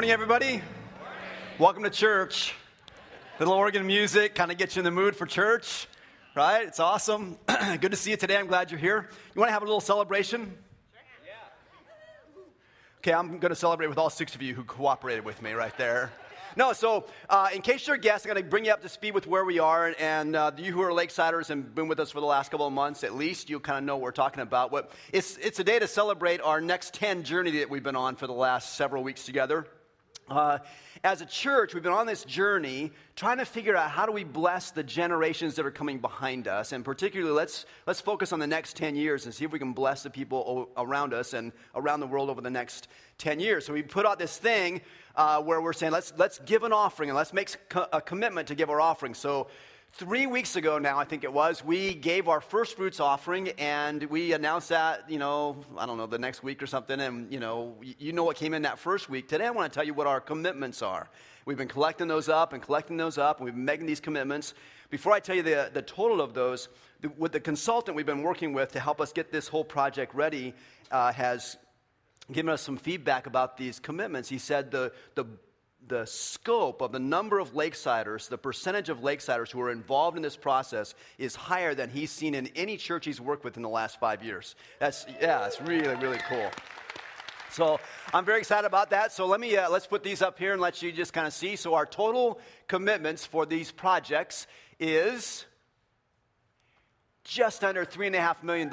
Morning, everybody. Welcome to church. Little organ music kind of gets you in the mood for church, right? It's awesome. Good to see you today. I'm glad you're here. You want to have a little celebration? Okay, I'm going to celebrate with all six of you who cooperated with me right there. No, so uh, in case you're a guest, I'm going to bring you up to speed with where we are. And uh, you who are Lakesiders and been with us for the last couple of months, at least, you kind of know what we're talking about. What, it's, it's a day to celebrate our next 10 journey that we've been on for the last several weeks together. Uh, as a church, we've been on this journey trying to figure out how do we bless the generations that are coming behind us. And particularly, let's, let's focus on the next 10 years and see if we can bless the people around us and around the world over the next 10 years. So we put out this thing uh, where we're saying, let's, let's give an offering and let's make a commitment to give our offering. So Three weeks ago now, I think it was, we gave our first fruits offering and we announced that, you know, I don't know, the next week or something. And, you know, you know what came in that first week. Today, I want to tell you what our commitments are. We've been collecting those up and collecting those up, and we've been making these commitments. Before I tell you the, the total of those, the, with the consultant we've been working with to help us get this whole project ready uh, has given us some feedback about these commitments. He said the, the the scope of the number of Lakesiders, the percentage of Lakesiders who are involved in this process is higher than he's seen in any church he's worked with in the last five years. That's, yeah, it's really, really cool. So I'm very excited about that. So let me, uh, let's put these up here and let you just kind of see. So our total commitments for these projects is just under $3.5 million.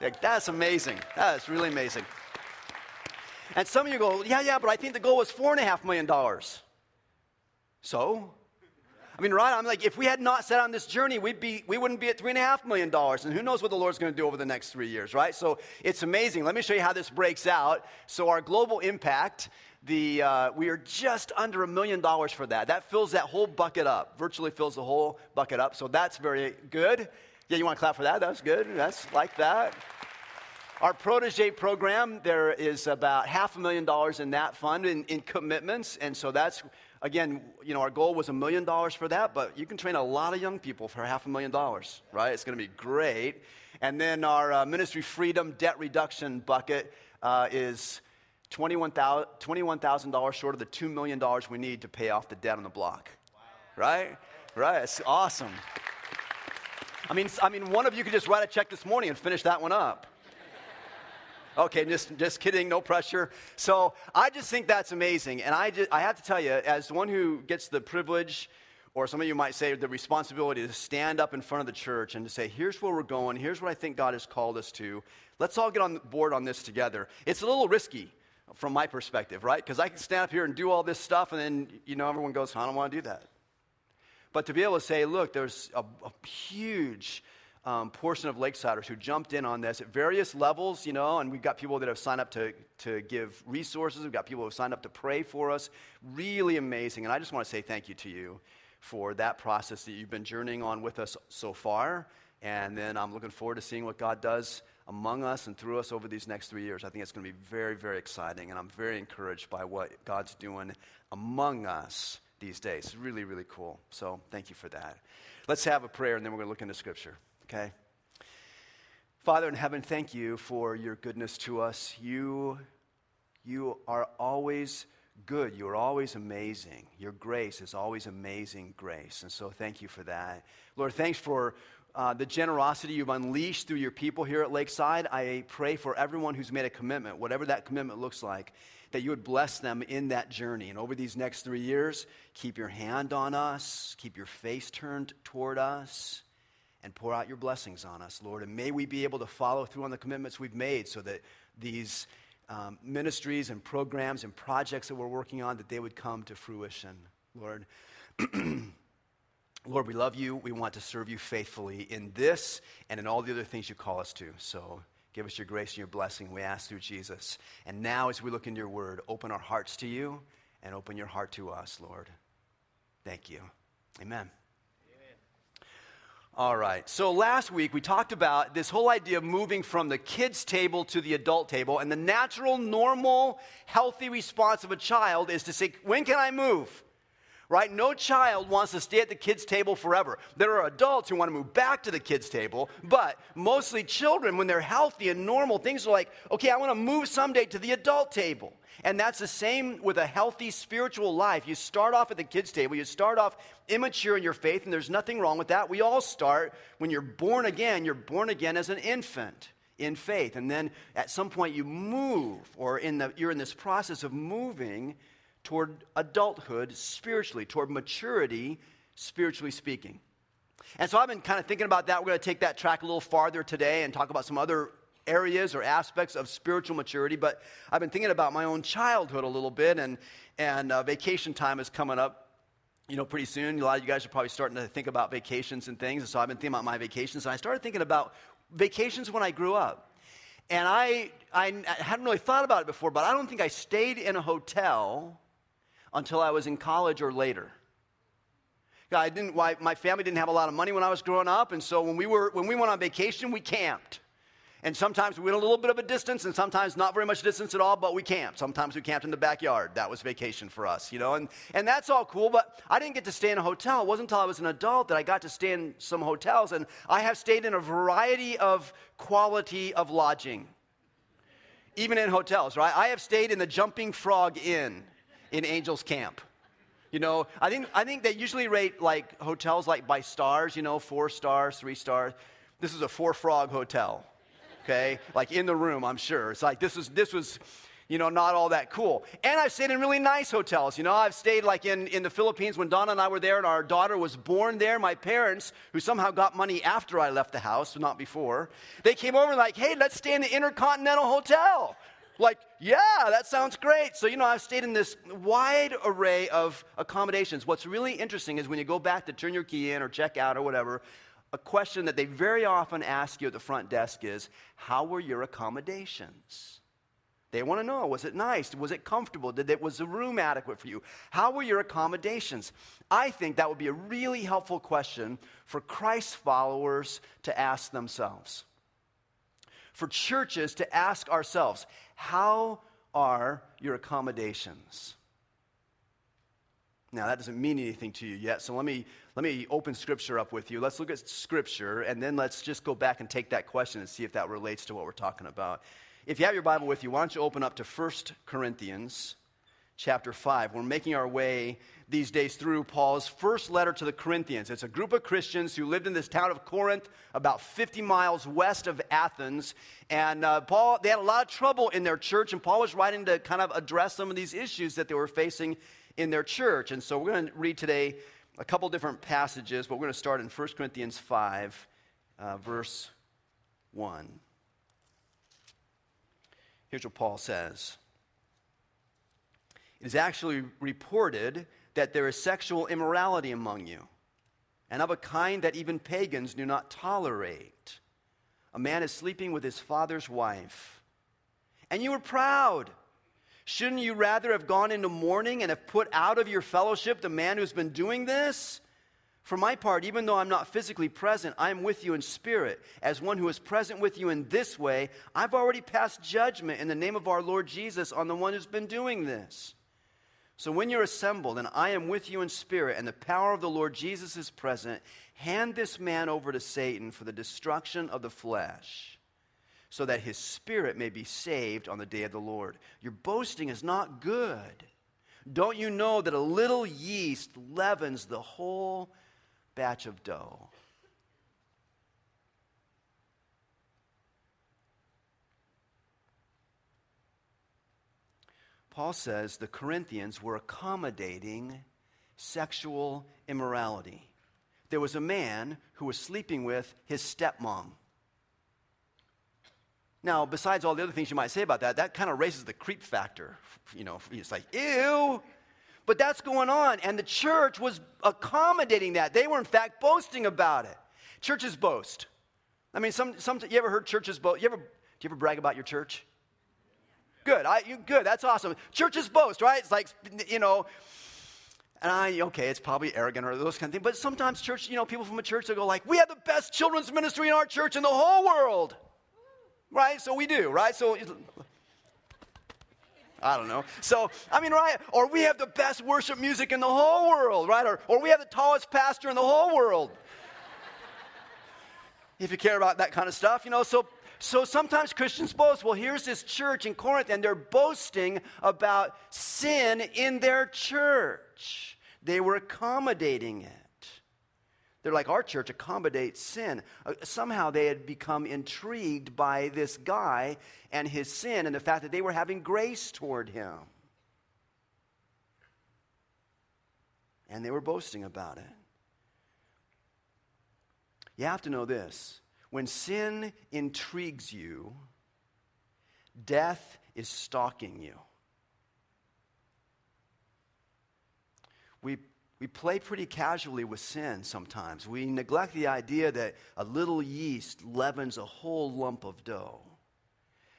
Like, that's amazing. That is really amazing. And some of you go, yeah, yeah, but I think the goal was $4.5 million. So? I mean, right? I'm like, if we had not set on this journey, we'd be, we wouldn't be at $3.5 million. And who knows what the Lord's going to do over the next three years, right? So it's amazing. Let me show you how this breaks out. So, our global impact, the, uh, we are just under a million dollars for that. That fills that whole bucket up, virtually fills the whole bucket up. So, that's very good. Yeah, you want to clap for that? That's good. That's like that. Our protege program, there is about half a million dollars in that fund in, in commitments. And so that's, again, you know, our goal was a million dollars for that, but you can train a lot of young people for half a million dollars, right? It's going to be great. And then our uh, ministry freedom debt reduction bucket uh, is $21,000 short of the $2 million we need to pay off the debt on the block. Wow. Right? Right. It's awesome. I mean, I mean, one of you could just write a check this morning and finish that one up. Okay, just, just kidding, no pressure. So I just think that's amazing. And I, just, I have to tell you, as one who gets the privilege, or some of you might say the responsibility to stand up in front of the church and to say, here's where we're going, here's what I think God has called us to. Let's all get on board on this together. It's a little risky from my perspective, right? Because I can stand up here and do all this stuff, and then, you know, everyone goes, I don't want to do that. But to be able to say, look, there's a, a huge um, portion of Lakesiders who jumped in on this at various levels, you know, and we've got people that have signed up to, to give resources. We've got people who have signed up to pray for us. Really amazing. And I just want to say thank you to you for that process that you've been journeying on with us so far. And then I'm looking forward to seeing what God does among us and through us over these next three years. I think it's going to be very, very exciting. And I'm very encouraged by what God's doing among us these days. Really, really cool. So thank you for that. Let's have a prayer and then we're going to look into Scripture okay? Father in heaven, thank you for your goodness to us. You, you are always good. You are always amazing. Your grace is always amazing grace. And so thank you for that. Lord, thanks for uh, the generosity you've unleashed through your people here at Lakeside. I pray for everyone who's made a commitment, whatever that commitment looks like, that you would bless them in that journey. And over these next three years, keep your hand on us, keep your face turned toward us and pour out your blessings on us, Lord. And may we be able to follow through on the commitments we've made so that these um, ministries and programs and projects that we're working on, that they would come to fruition, Lord. Lord, we love you. We want to serve you faithfully in this and in all the other things you call us to. So give us your grace and your blessing, we ask through Jesus. And now, as we look into your word, open our hearts to you and open your heart to us, Lord. Thank you. Amen. All right. So last week we talked about this whole idea of moving from the kids' table to the adult table. And the natural, normal, healthy response of a child is to say, When can I move? Right? No child wants to stay at the kids' table forever. There are adults who want to move back to the kids' table, but mostly children, when they're healthy and normal, things are like, okay, I want to move someday to the adult table. And that's the same with a healthy spiritual life. You start off at the kids' table, you start off immature in your faith, and there's nothing wrong with that. We all start, when you're born again, you're born again as an infant in faith. And then at some point you move, or in the, you're in this process of moving toward adulthood spiritually, toward maturity, spiritually speaking. And so I've been kind of thinking about that. We're going to take that track a little farther today and talk about some other areas or aspects of spiritual maturity. But I've been thinking about my own childhood a little bit, and, and uh, vacation time is coming up. You know, pretty soon, a lot of you guys are probably starting to think about vacations and things. And so I've been thinking about my vacations. And I started thinking about vacations when I grew up. And I, I hadn't really thought about it before, but I don't think I stayed in a hotel until I was in college or later. I didn't, my family didn't have a lot of money when I was growing up, and so when we, were, when we went on vacation, we camped. And sometimes we went a little bit of a distance, and sometimes not very much distance at all, but we camped. Sometimes we camped in the backyard. That was vacation for us, you know, and, and that's all cool, but I didn't get to stay in a hotel. It wasn't until I was an adult that I got to stay in some hotels, and I have stayed in a variety of quality of lodging, even in hotels, right? I have stayed in the Jumping Frog Inn in Angels Camp. You know, I think, I think they usually rate like hotels like by stars, you know, four stars, three stars. This is a four frog hotel okay? Like in the room, I'm sure. It's like this was, this was, you know, not all that cool. And I've stayed in really nice hotels. You know, I've stayed like in, in the Philippines when Donna and I were there and our daughter was born there. My parents, who somehow got money after I left the house, not before, they came over and like, hey, let's stay in the Intercontinental Hotel. Like, yeah, that sounds great. So, you know, I've stayed in this wide array of accommodations. What's really interesting is when you go back to turn your key in or check out or whatever, a question that they very often ask you at the front desk is How were your accommodations? They want to know was it nice? Was it comfortable? Did it, was the room adequate for you? How were your accommodations? I think that would be a really helpful question for Christ followers to ask themselves. For churches to ask ourselves, How are your accommodations? Now, that doesn't mean anything to you yet, so let me, let me open Scripture up with you. Let's look at Scripture, and then let's just go back and take that question and see if that relates to what we're talking about. If you have your Bible with you, why don't you open up to 1 Corinthians chapter 5. We're making our way these days through Paul's first letter to the Corinthians. It's a group of Christians who lived in this town of Corinth, about 50 miles west of Athens. And uh, Paul, they had a lot of trouble in their church, and Paul was writing to kind of address some of these issues that they were facing in their church. And so we're going to read today a couple different passages, but we're going to start in 1 Corinthians 5, uh, verse 1. Here's what Paul says It is actually reported that there is sexual immorality among you, and of a kind that even pagans do not tolerate. A man is sleeping with his father's wife, and you were proud. Shouldn't you rather have gone into mourning and have put out of your fellowship the man who's been doing this? For my part, even though I'm not physically present, I am with you in spirit. As one who is present with you in this way, I've already passed judgment in the name of our Lord Jesus on the one who's been doing this. So when you're assembled and I am with you in spirit and the power of the Lord Jesus is present, hand this man over to Satan for the destruction of the flesh so that his spirit may be saved on the day of the Lord. Your boasting is not good. Don't you know that a little yeast leavens the whole batch of dough? Paul says the Corinthians were accommodating sexual immorality. There was a man who was sleeping with his stepmom. Now, besides all the other things you might say about that, that kind of raises the creep factor. You know, it's like, ew. But that's going on. And the church was accommodating that. They were, in fact, boasting about it. Churches boast. I mean, some, some, you ever heard churches boast? You ever, do you ever brag about your church? Good. I, you, good. That's awesome. Churches boast, right? It's like, you know, and I, okay, it's probably arrogant or those kind of things. But sometimes church, you know, people from a church, they go like, we have the best children's ministry in our church in the whole world. Right? So we do, right? So I don't know. So, I mean, right? Or we have the best worship music in the whole world, right? Or, or we have the tallest pastor in the whole world. if you care about that kind of stuff, you know. So, so sometimes Christians boast. Well, here's this church in Corinth, and they're boasting about sin in their church. They were accommodating it. They're like, our church accommodates sin. Uh, somehow they had become intrigued by this guy and his sin and the fact that they were having grace toward him. And they were boasting about it. You have to know this when sin intrigues you, death is stalking you. We we play pretty casually with sin sometimes. We neglect the idea that a little yeast leavens a whole lump of dough.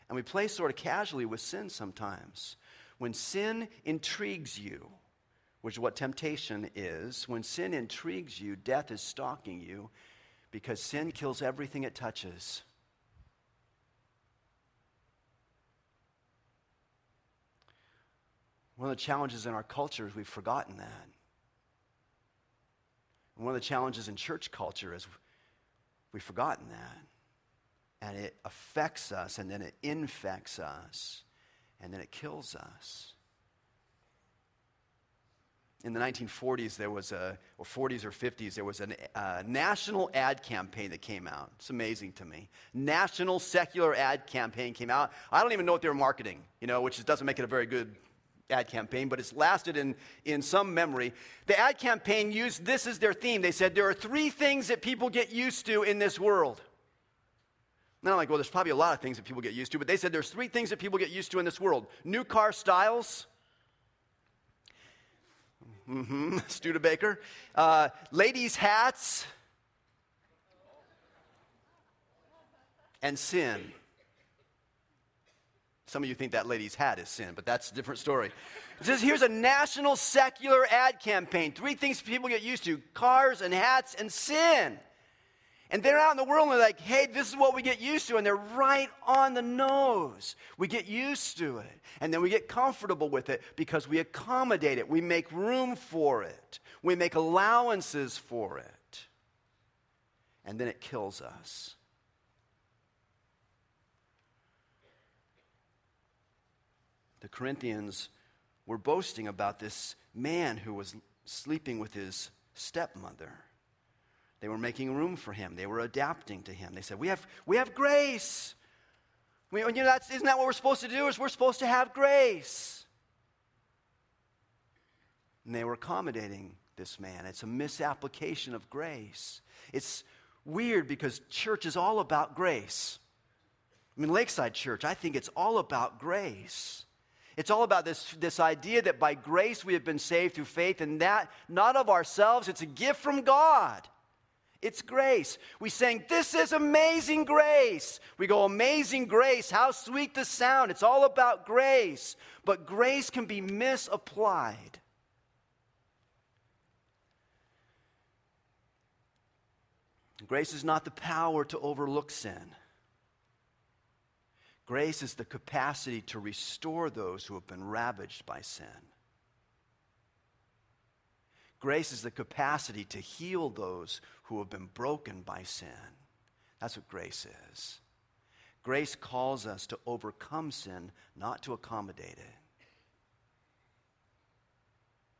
And we play sort of casually with sin sometimes. When sin intrigues you, which is what temptation is, when sin intrigues you, death is stalking you because sin kills everything it touches. One of the challenges in our culture is we've forgotten that. And one of the challenges in church culture is we've forgotten that. And it affects us, and then it infects us, and then it kills us. In the 1940s, there was a, or 40s or 50s, there was a uh, national ad campaign that came out. It's amazing to me. National secular ad campaign came out. I don't even know what they were marketing, you know, which doesn't make it a very good ad campaign, but it's lasted in, in some memory. The ad campaign used this as their theme. They said, There are three things that people get used to in this world. And I'm like, well, there's probably a lot of things that people get used to, but they said there's three things that people get used to in this world new car styles. Mm-hmm, Studebaker. Uh, ladies' hats. And sin. Some of you think that lady's hat is sin, but that's a different story. It says here's a national secular ad campaign. Three things people get used to cars and hats and sin. And they're out in the world and they're like, hey, this is what we get used to. And they're right on the nose. We get used to it. And then we get comfortable with it because we accommodate it. We make room for it. We make allowances for it. And then it kills us. the Corinthians were boasting about this man who was sleeping with his stepmother. They were making room for him. They were adapting to him. They said, "We have, we have grace. We, you know, that's, isn't that what we're supposed to do? Is we're supposed to have grace?" And they were accommodating this man. It's a misapplication of grace. It's weird because church is all about grace. I mean, Lakeside Church, I think it's all about grace. It's all about this, this idea that by grace we have been saved through faith, and that not of ourselves, it's a gift from God. It's grace. We sing, This is amazing grace. We go, Amazing grace. How sweet the sound. It's all about grace. But grace can be misapplied. Grace is not the power to overlook sin. Grace is the capacity to restore those who have been ravaged by sin. Grace is the capacity to heal those who have been broken by sin. That's what grace is. Grace calls us to overcome sin, not to accommodate it.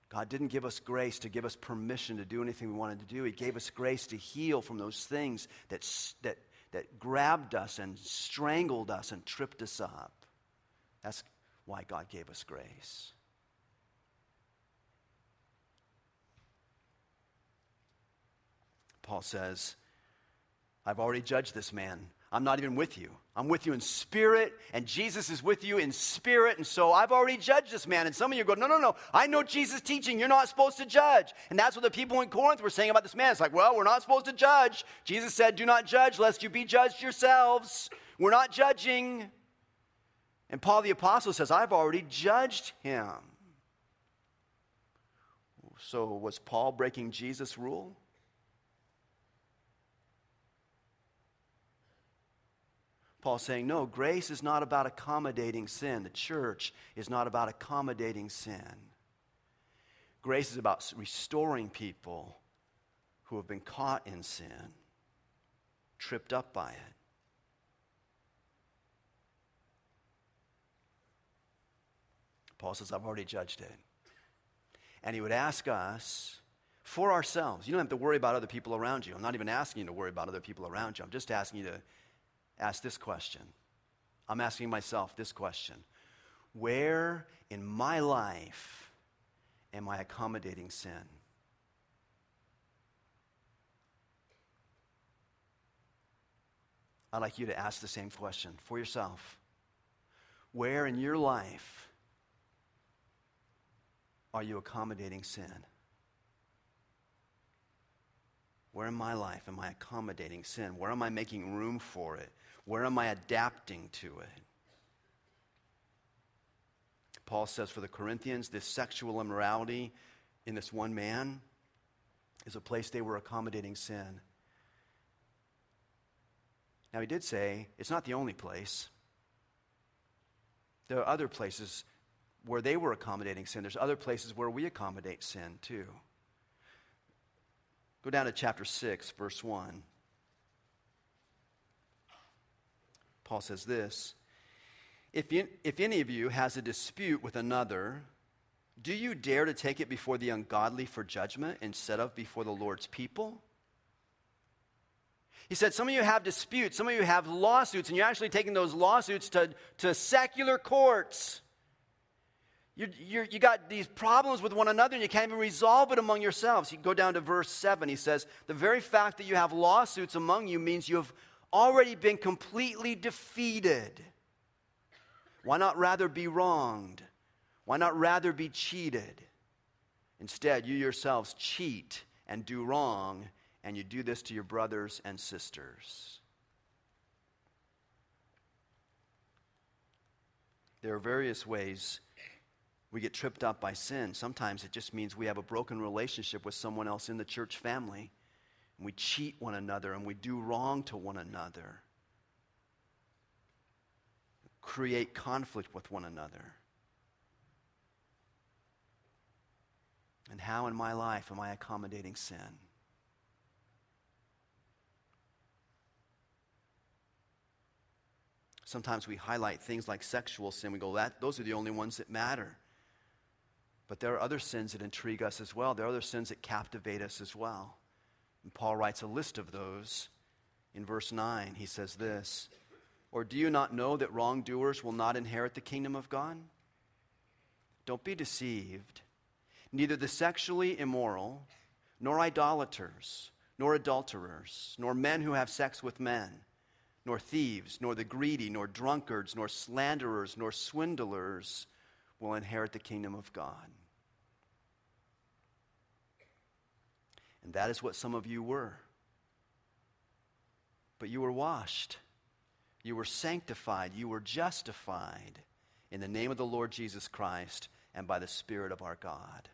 God didn't give us grace to give us permission to do anything we wanted to do. He gave us grace to heal from those things that, that that grabbed us and strangled us and tripped us up. That's why God gave us grace. Paul says, I've already judged this man. I'm not even with you. I'm with you in spirit, and Jesus is with you in spirit. And so I've already judged this man. And some of you go, No, no, no. I know Jesus' teaching. You're not supposed to judge. And that's what the people in Corinth were saying about this man. It's like, Well, we're not supposed to judge. Jesus said, Do not judge, lest you be judged yourselves. We're not judging. And Paul the Apostle says, I've already judged him. So was Paul breaking Jesus' rule? Paul's saying, no, grace is not about accommodating sin. The church is not about accommodating sin. Grace is about restoring people who have been caught in sin, tripped up by it. Paul says, I've already judged it. And he would ask us for ourselves. You don't have to worry about other people around you. I'm not even asking you to worry about other people around you. I'm just asking you to ask this question. I'm asking myself this question Where in my life am I accommodating sin? I'd like you to ask the same question for yourself. Where in your life are you accommodating sin? Where in my life am I accommodating sin? Where am I making room for it? Where am I adapting to it? Paul says for the Corinthians, this sexual immorality in this one man is a place they were accommodating sin. Now, he did say it's not the only place. There are other places where they were accommodating sin. There's other places where we accommodate sin too. Go down to chapter 6, verse 1. Paul says this if, you, if any of you has a dispute with another, do you dare to take it before the ungodly for judgment instead of before the Lord's people? He said, Some of you have disputes, some of you have lawsuits, and you're actually taking those lawsuits to, to secular courts. You, you got these problems with one another and you can't even resolve it among yourselves. You go down to verse 7. He says, The very fact that you have lawsuits among you means you have already been completely defeated. Why not rather be wronged? Why not rather be cheated? Instead, you yourselves cheat and do wrong, and you do this to your brothers and sisters. There are various ways we get tripped up by sin. Sometimes it just means we have a broken relationship with someone else in the church family. And we cheat one another and we do wrong to one another. Create conflict with one another. And how in my life am I accommodating sin? Sometimes we highlight things like sexual sin. We go, that, those are the only ones that matter. But there are other sins that intrigue us as well. There are other sins that captivate us as well. And Paul writes a list of those in verse 9. He says this Or do you not know that wrongdoers will not inherit the kingdom of God? Don't be deceived. Neither the sexually immoral, nor idolaters, nor adulterers, nor men who have sex with men, nor thieves, nor the greedy, nor drunkards, nor slanderers, nor swindlers will inherit the kingdom of God. And that is what some of you were. But you were washed, you were sanctified, you were justified in the name of the Lord Jesus Christ and by the Spirit of our God.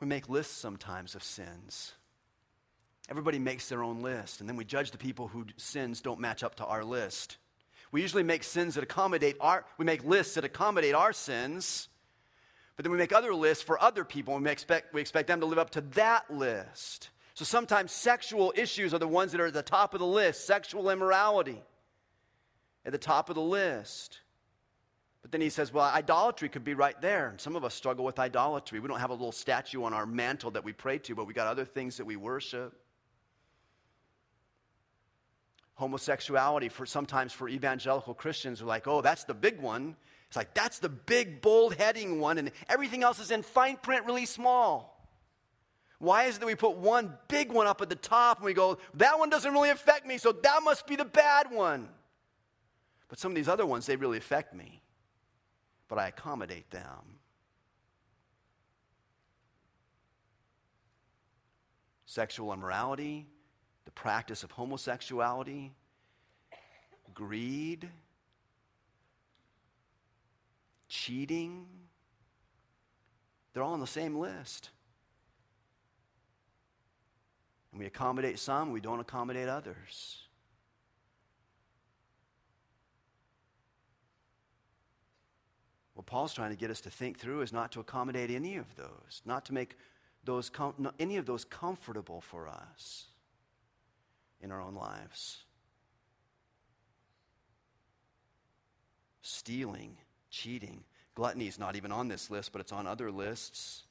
We make lists sometimes of sins. Everybody makes their own list, and then we judge the people whose sins don't match up to our list. We usually make sins that accommodate our, we make lists that accommodate our sins, but then we make other lists for other people, and we expect, we expect them to live up to that list. So sometimes sexual issues are the ones that are at the top of the list sexual immorality at the top of the list. But then he says, well, idolatry could be right there. And some of us struggle with idolatry. We don't have a little statue on our mantle that we pray to, but we got other things that we worship homosexuality for sometimes for evangelical Christians are like, oh, that's the big one. It's like that's the big bold heading one, and everything else is in fine print, really small. Why is it that we put one big one up at the top and we go, that one doesn't really affect me, so that must be the bad one? But some of these other ones, they really affect me. But I accommodate them. Sexual immorality, the practice of homosexuality, greed, cheating. They're all on the same list. And we accommodate some, we don't accommodate others. What Paul's trying to get us to think through is not to accommodate any of those, not to make those com- any of those comfortable for us in our own lives. Stealing, cheating, gluttony is not even on this list, but it's on other lists.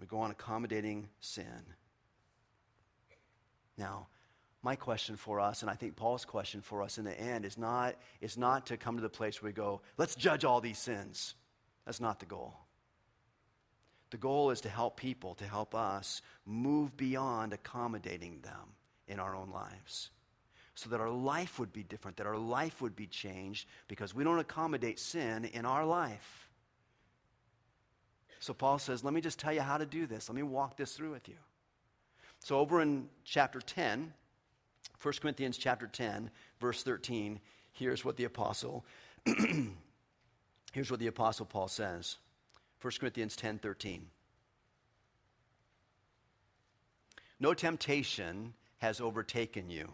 We go on accommodating sin. Now, my question for us, and I think Paul's question for us in the end, is not, is not to come to the place where we go, let's judge all these sins. That's not the goal. The goal is to help people, to help us move beyond accommodating them in our own lives. So that our life would be different, that our life would be changed, because we don't accommodate sin in our life. So Paul says, Let me just tell you how to do this. Let me walk this through with you. So over in chapter 10, 1 Corinthians chapter 10, verse 13, here's what the apostle here's what the apostle Paul says. 1 Corinthians 10 13. No temptation has overtaken you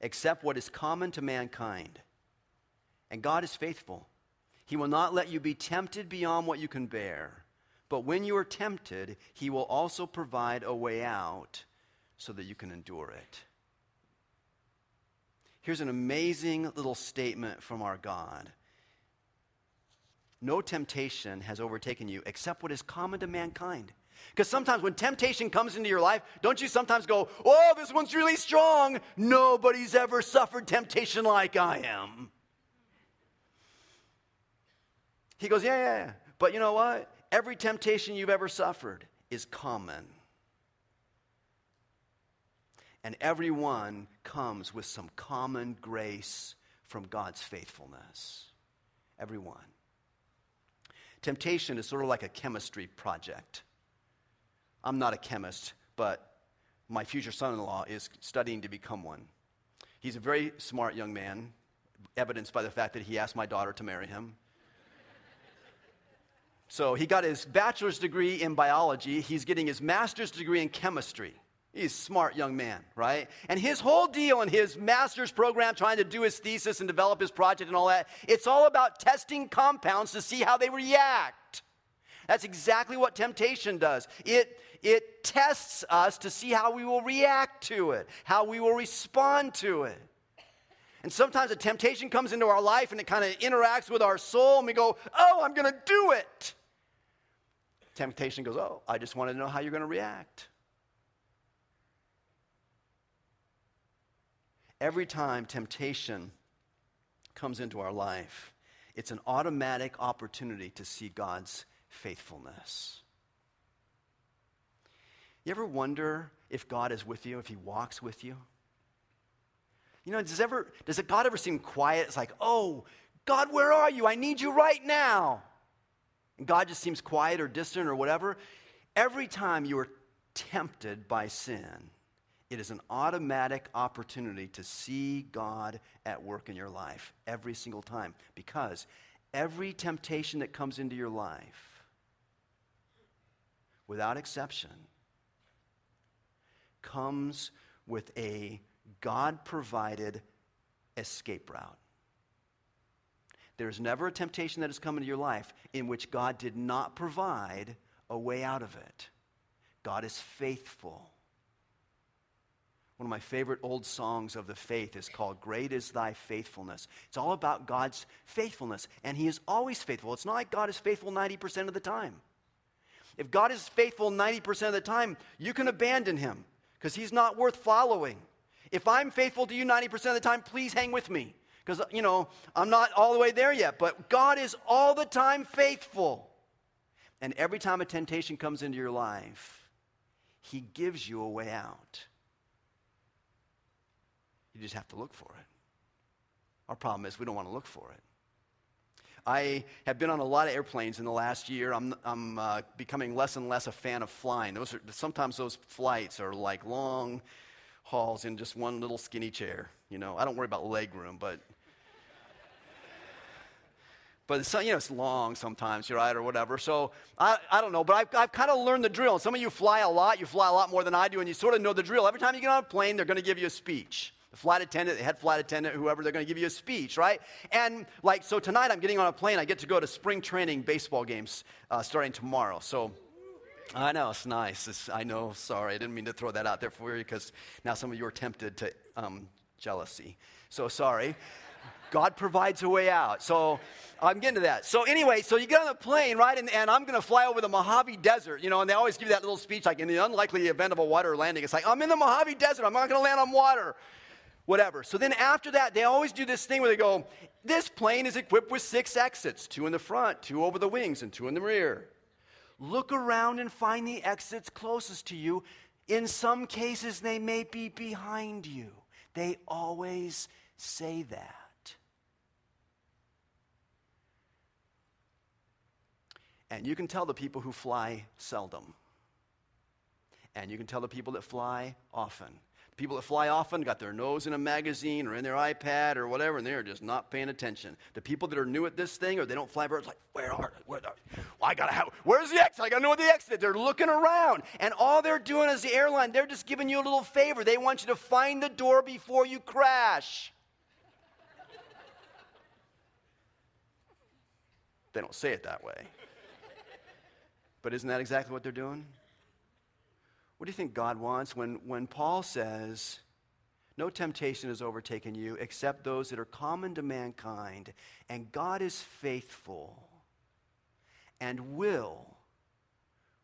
except what is common to mankind. And God is faithful. He will not let you be tempted beyond what you can bear. But when you are tempted, He will also provide a way out so that you can endure it. Here's an amazing little statement from our God no temptation has overtaken you except what is common to mankind. Because sometimes when temptation comes into your life, don't you sometimes go, Oh, this one's really strong. Nobody's ever suffered temptation like I am. He goes, Yeah, yeah, yeah. But you know what? Every temptation you've ever suffered is common. And everyone comes with some common grace from God's faithfulness. Everyone. Temptation is sort of like a chemistry project. I'm not a chemist, but my future son in law is studying to become one. He's a very smart young man, evidenced by the fact that he asked my daughter to marry him. So he got his bachelor's degree in biology, he's getting his master's degree in chemistry. He's a smart young man, right? And his whole deal in his master's program, trying to do his thesis and develop his project and all that, it's all about testing compounds to see how they react. That's exactly what temptation does. It, it tests us to see how we will react to it, how we will respond to it. And sometimes a temptation comes into our life and it kind of interacts with our soul, and we go, Oh, I'm going to do it. Temptation goes, Oh, I just want to know how you're going to react. Every time temptation comes into our life, it's an automatic opportunity to see God's faithfulness. You ever wonder if God is with you, if He walks with you? You know, does, ever, does God ever seem quiet? It's like, oh, God, where are you? I need you right now. And God just seems quiet or distant or whatever. Every time you are tempted by sin, it is an automatic opportunity to see God at work in your life every single time because every temptation that comes into your life, without exception, comes with a God provided escape route. There's never a temptation that has come into your life in which God did not provide a way out of it. God is faithful. One of my favorite old songs of the faith is called Great is Thy Faithfulness. It's all about God's faithfulness, and He is always faithful. It's not like God is faithful 90% of the time. If God is faithful 90% of the time, you can abandon Him because He's not worth following. If I'm faithful to you 90% of the time, please hang with me because, you know, I'm not all the way there yet, but God is all the time faithful. And every time a temptation comes into your life, He gives you a way out. You just have to look for it. Our problem is we don't want to look for it. I have been on a lot of airplanes in the last year. I'm, I'm uh, becoming less and less a fan of flying. Those are, sometimes those flights are like long hauls in just one little skinny chair. You know, I don't worry about leg room, but But it's, you know, it's long sometimes, you're right, or whatever. So I, I don't know, but I've, I've kind of learned the drill. some of you fly a lot. You fly a lot more than I do, and you sort of know the drill. Every time you get on a plane, they're going to give you a speech. The flight attendant, the head flight attendant, whoever, they're going to give you a speech, right? And like, so tonight I'm getting on a plane. I get to go to spring training baseball games uh, starting tomorrow. So I know, it's nice. It's, I know, sorry. I didn't mean to throw that out there for you because now some of you are tempted to um, jealousy. So sorry. God provides a way out. So I'm getting to that. So anyway, so you get on the plane, right? And, and I'm going to fly over the Mojave Desert, you know, and they always give you that little speech like in the unlikely event of a water landing. It's like, I'm in the Mojave Desert. I'm not going to land on water. Whatever. So then after that, they always do this thing where they go, this plane is equipped with six exits, two in the front, two over the wings, and two in the rear. Look around and find the exits closest to you. In some cases, they may be behind you. They always say that. And you can tell the people who fly seldom. And you can tell the people that fly often. People that fly often got their nose in a magazine or in their iPad or whatever, and they're just not paying attention. The people that are new at this thing or they don't fly very, it's like, where are? Where are? Well, I gotta have, where's the exit? I gotta know what the exit. is. They're looking around, and all they're doing is the airline, they're just giving you a little favor. They want you to find the door before you crash. they don't say it that way. But isn't that exactly what they're doing? What do you think God wants when, when Paul says, No temptation has overtaken you except those that are common to mankind, and God is faithful and will,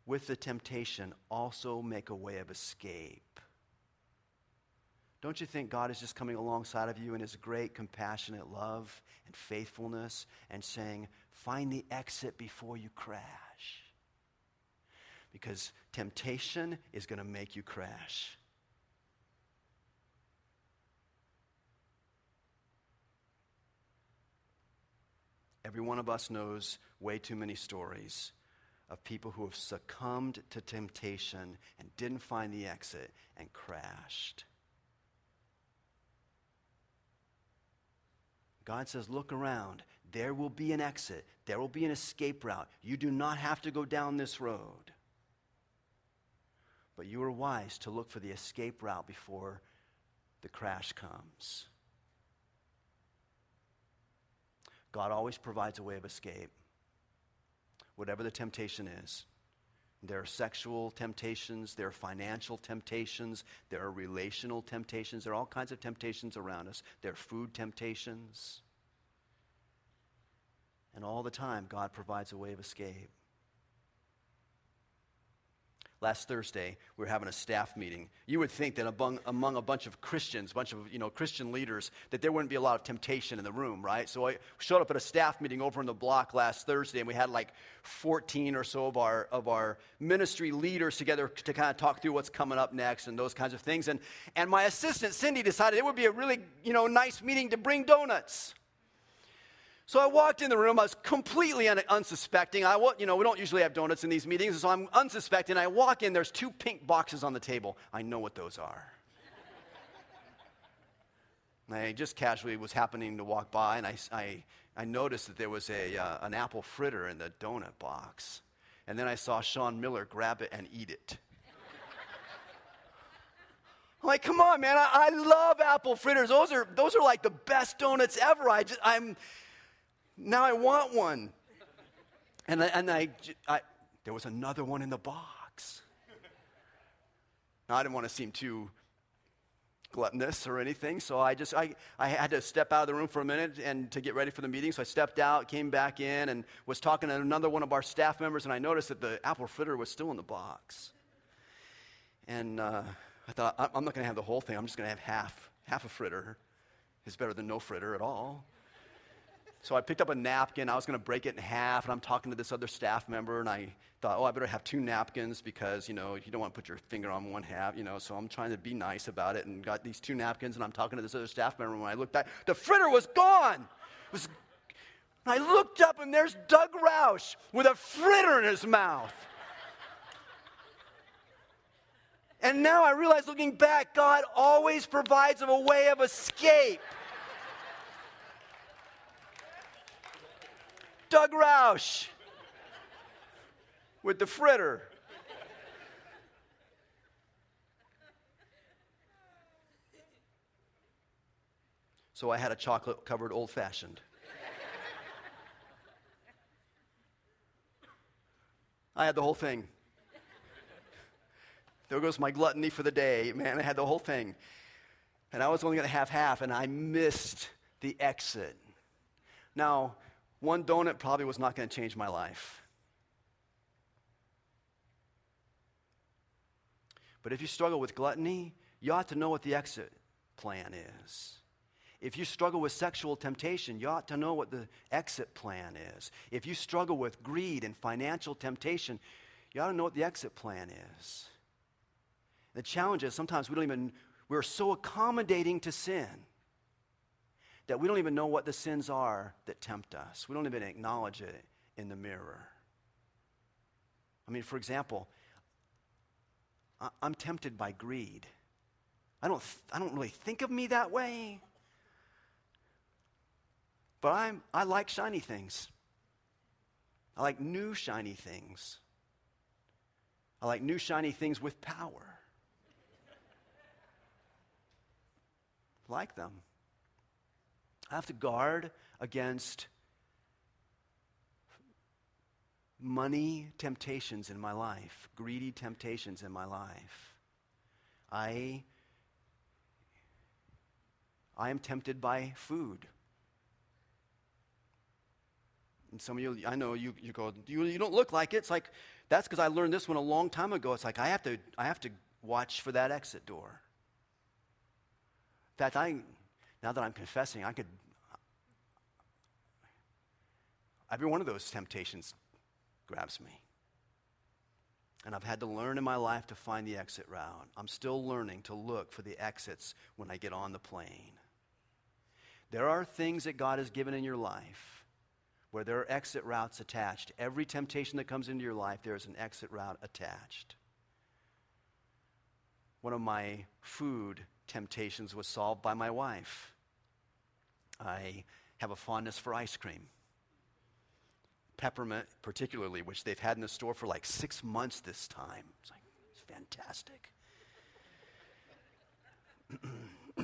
with the temptation, also make a way of escape. Don't you think God is just coming alongside of you in his great compassionate love and faithfulness and saying, Find the exit before you crash? Because temptation is going to make you crash. Every one of us knows way too many stories of people who have succumbed to temptation and didn't find the exit and crashed. God says, Look around. There will be an exit, there will be an escape route. You do not have to go down this road. But you are wise to look for the escape route before the crash comes. God always provides a way of escape, whatever the temptation is. There are sexual temptations, there are financial temptations, there are relational temptations, there are all kinds of temptations around us. There are food temptations. And all the time, God provides a way of escape last Thursday, we were having a staff meeting. You would think that among, among a bunch of Christians, a bunch of you know, Christian leaders, that there wouldn't be a lot of temptation in the room, right? So I showed up at a staff meeting over in the block last Thursday, and we had like 14 or so of our, of our ministry leaders together to kind of talk through what's coming up next and those kinds of things. And, and my assistant, Cindy, decided it would be a really you know, nice meeting to bring donuts. So I walked in the room. I was completely un- unsuspecting. I, you know, we don't usually have donuts in these meetings, so I'm unsuspecting. I walk in. There's two pink boxes on the table. I know what those are. I just casually was happening to walk by, and I, I, I noticed that there was a, uh, an apple fritter in the donut box. And then I saw Sean Miller grab it and eat it. I'm like, come on, man! I, I, love apple fritters. Those are those are like the best donuts ever. I just, I'm now I want one. And I, and I, I, there was another one in the box. Now, I didn't want to seem too gluttonous or anything, so I just, I, I had to step out of the room for a minute and to get ready for the meeting. So I stepped out, came back in, and was talking to another one of our staff members, and I noticed that the apple fritter was still in the box. And uh, I thought, I'm not going to have the whole thing. I'm just going to have half. Half a fritter is better than no fritter at all. So I picked up a napkin. I was going to break it in half, and I'm talking to this other staff member, and I thought, oh, I better have two napkins because, you know, you don't want to put your finger on one half, you know. So I'm trying to be nice about it and got these two napkins, and I'm talking to this other staff member. When I looked back, the fritter was gone. It was, I looked up, and there's Doug Roush with a fritter in his mouth. And now I realize looking back, God always provides a way of escape. Doug Roush with the fritter. So I had a chocolate covered old fashioned. I had the whole thing. There goes my gluttony for the day. Man, I had the whole thing. And I was only going to have half, and I missed the exit. Now, one donut probably was not going to change my life. But if you struggle with gluttony, you ought to know what the exit plan is. If you struggle with sexual temptation, you ought to know what the exit plan is. If you struggle with greed and financial temptation, you ought to know what the exit plan is. The challenge is sometimes we don't even, we're so accommodating to sin that we don't even know what the sins are that tempt us. We don't even acknowledge it in the mirror. I mean, for example, I'm tempted by greed. I don't, I don't really think of me that way. But I'm, I like shiny things. I like new shiny things. I like new shiny things with power. like them. I have to guard against money temptations in my life, greedy temptations in my life. I, I am tempted by food. And some of you, I know you, you go, you, you don't look like it. It's like, that's because I learned this one a long time ago. It's like, I have to, I have to watch for that exit door. In fact, I, now that I'm confessing, I could, every one of those temptations grabs me. And I've had to learn in my life to find the exit route. I'm still learning to look for the exits when I get on the plane. There are things that God has given in your life where there are exit routes attached. Every temptation that comes into your life, there is an exit route attached. One of my food temptations was solved by my wife. I have a fondness for ice cream. Peppermint, particularly, which they've had in the store for like six months this time. It's like, it's fantastic.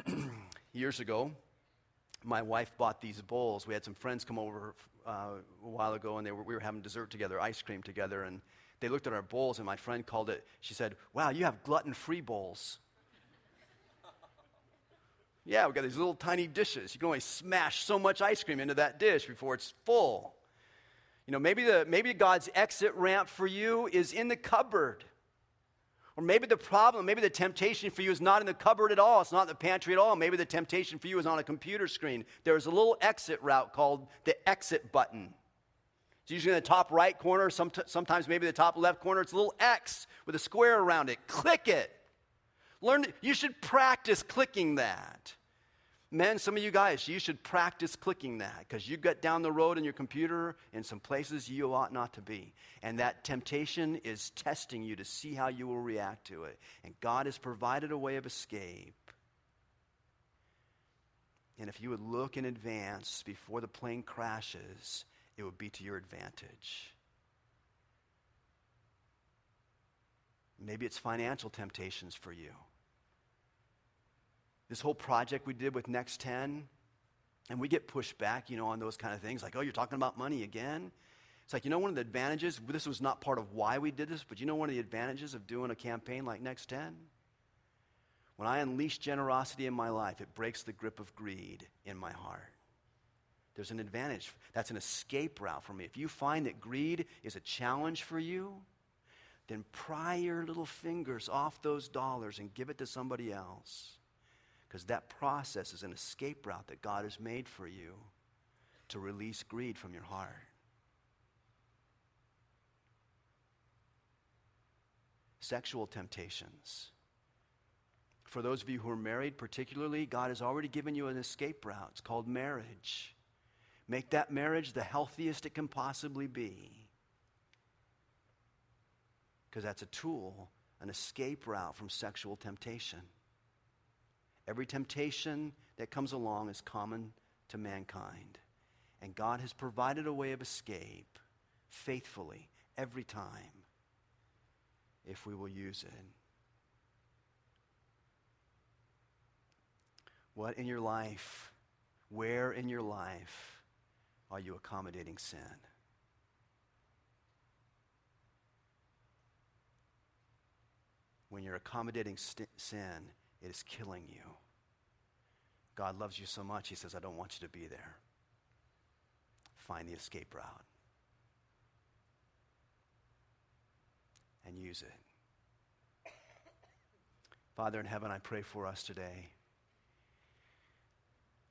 Years ago, my wife bought these bowls. We had some friends come over uh, a while ago, and were, we were having dessert together, ice cream together, and they looked at our bowls, and my friend called it, she said, Wow, you have gluten free bowls. yeah, we've got these little tiny dishes. You can only smash so much ice cream into that dish before it's full. You know, maybe, the, maybe God's exit ramp for you is in the cupboard. Or maybe the problem, maybe the temptation for you is not in the cupboard at all. It's not in the pantry at all. Maybe the temptation for you is on a computer screen. There's a little exit route called the exit button. It's usually in the top right corner, sometimes maybe the top left corner. It's a little X with a square around it. Click it. Learn, you should practice clicking that. Men, some of you guys, you should practice clicking that because you get down the road in your computer in some places you ought not to be. And that temptation is testing you to see how you will react to it. And God has provided a way of escape. And if you would look in advance before the plane crashes, it would be to your advantage. Maybe it's financial temptations for you this whole project we did with Next 10, and we get pushed back, you know, on those kind of things, like, oh, you're talking about money again? It's like, you know, one of the advantages, this was not part of why we did this, but you know one of the advantages of doing a campaign like Next 10? When I unleash generosity in my life, it breaks the grip of greed in my heart. There's an advantage. That's an escape route for me. If you find that greed is a challenge for you, then pry your little fingers off those dollars and give it to somebody else. Because that process is an escape route that God has made for you to release greed from your heart. Sexual temptations. For those of you who are married, particularly, God has already given you an escape route. It's called marriage. Make that marriage the healthiest it can possibly be. Because that's a tool, an escape route from sexual temptation. Every temptation that comes along is common to mankind. And God has provided a way of escape faithfully every time if we will use it. What in your life, where in your life are you accommodating sin? When you're accommodating st- sin, it is killing you. God loves you so much, He says, I don't want you to be there. Find the escape route and use it. Father in heaven, I pray for us today.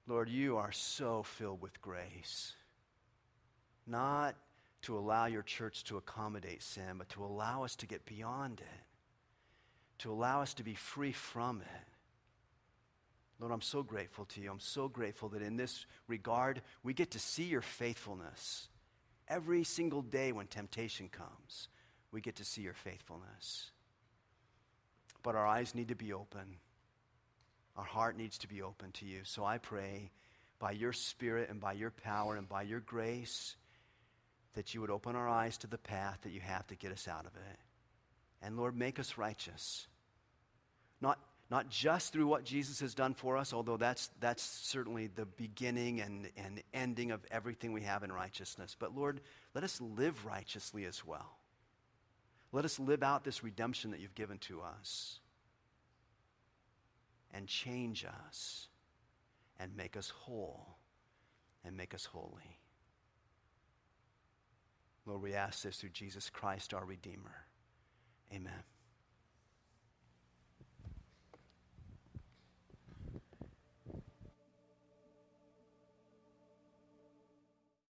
Lord, you are so filled with grace. Not to allow your church to accommodate sin, but to allow us to get beyond it, to allow us to be free from it. Lord, I'm so grateful to you. I'm so grateful that in this regard, we get to see your faithfulness. Every single day when temptation comes, we get to see your faithfulness. But our eyes need to be open. Our heart needs to be open to you. So I pray by your Spirit and by your power and by your grace that you would open our eyes to the path that you have to get us out of it. And Lord, make us righteous. Not, not just through what Jesus has done for us, although that's, that's certainly the beginning and, and ending of everything we have in righteousness, but Lord, let us live righteously as well. Let us live out this redemption that you've given to us and change us and make us whole and make us holy. Lord, we ask this through Jesus Christ, our Redeemer. Amen.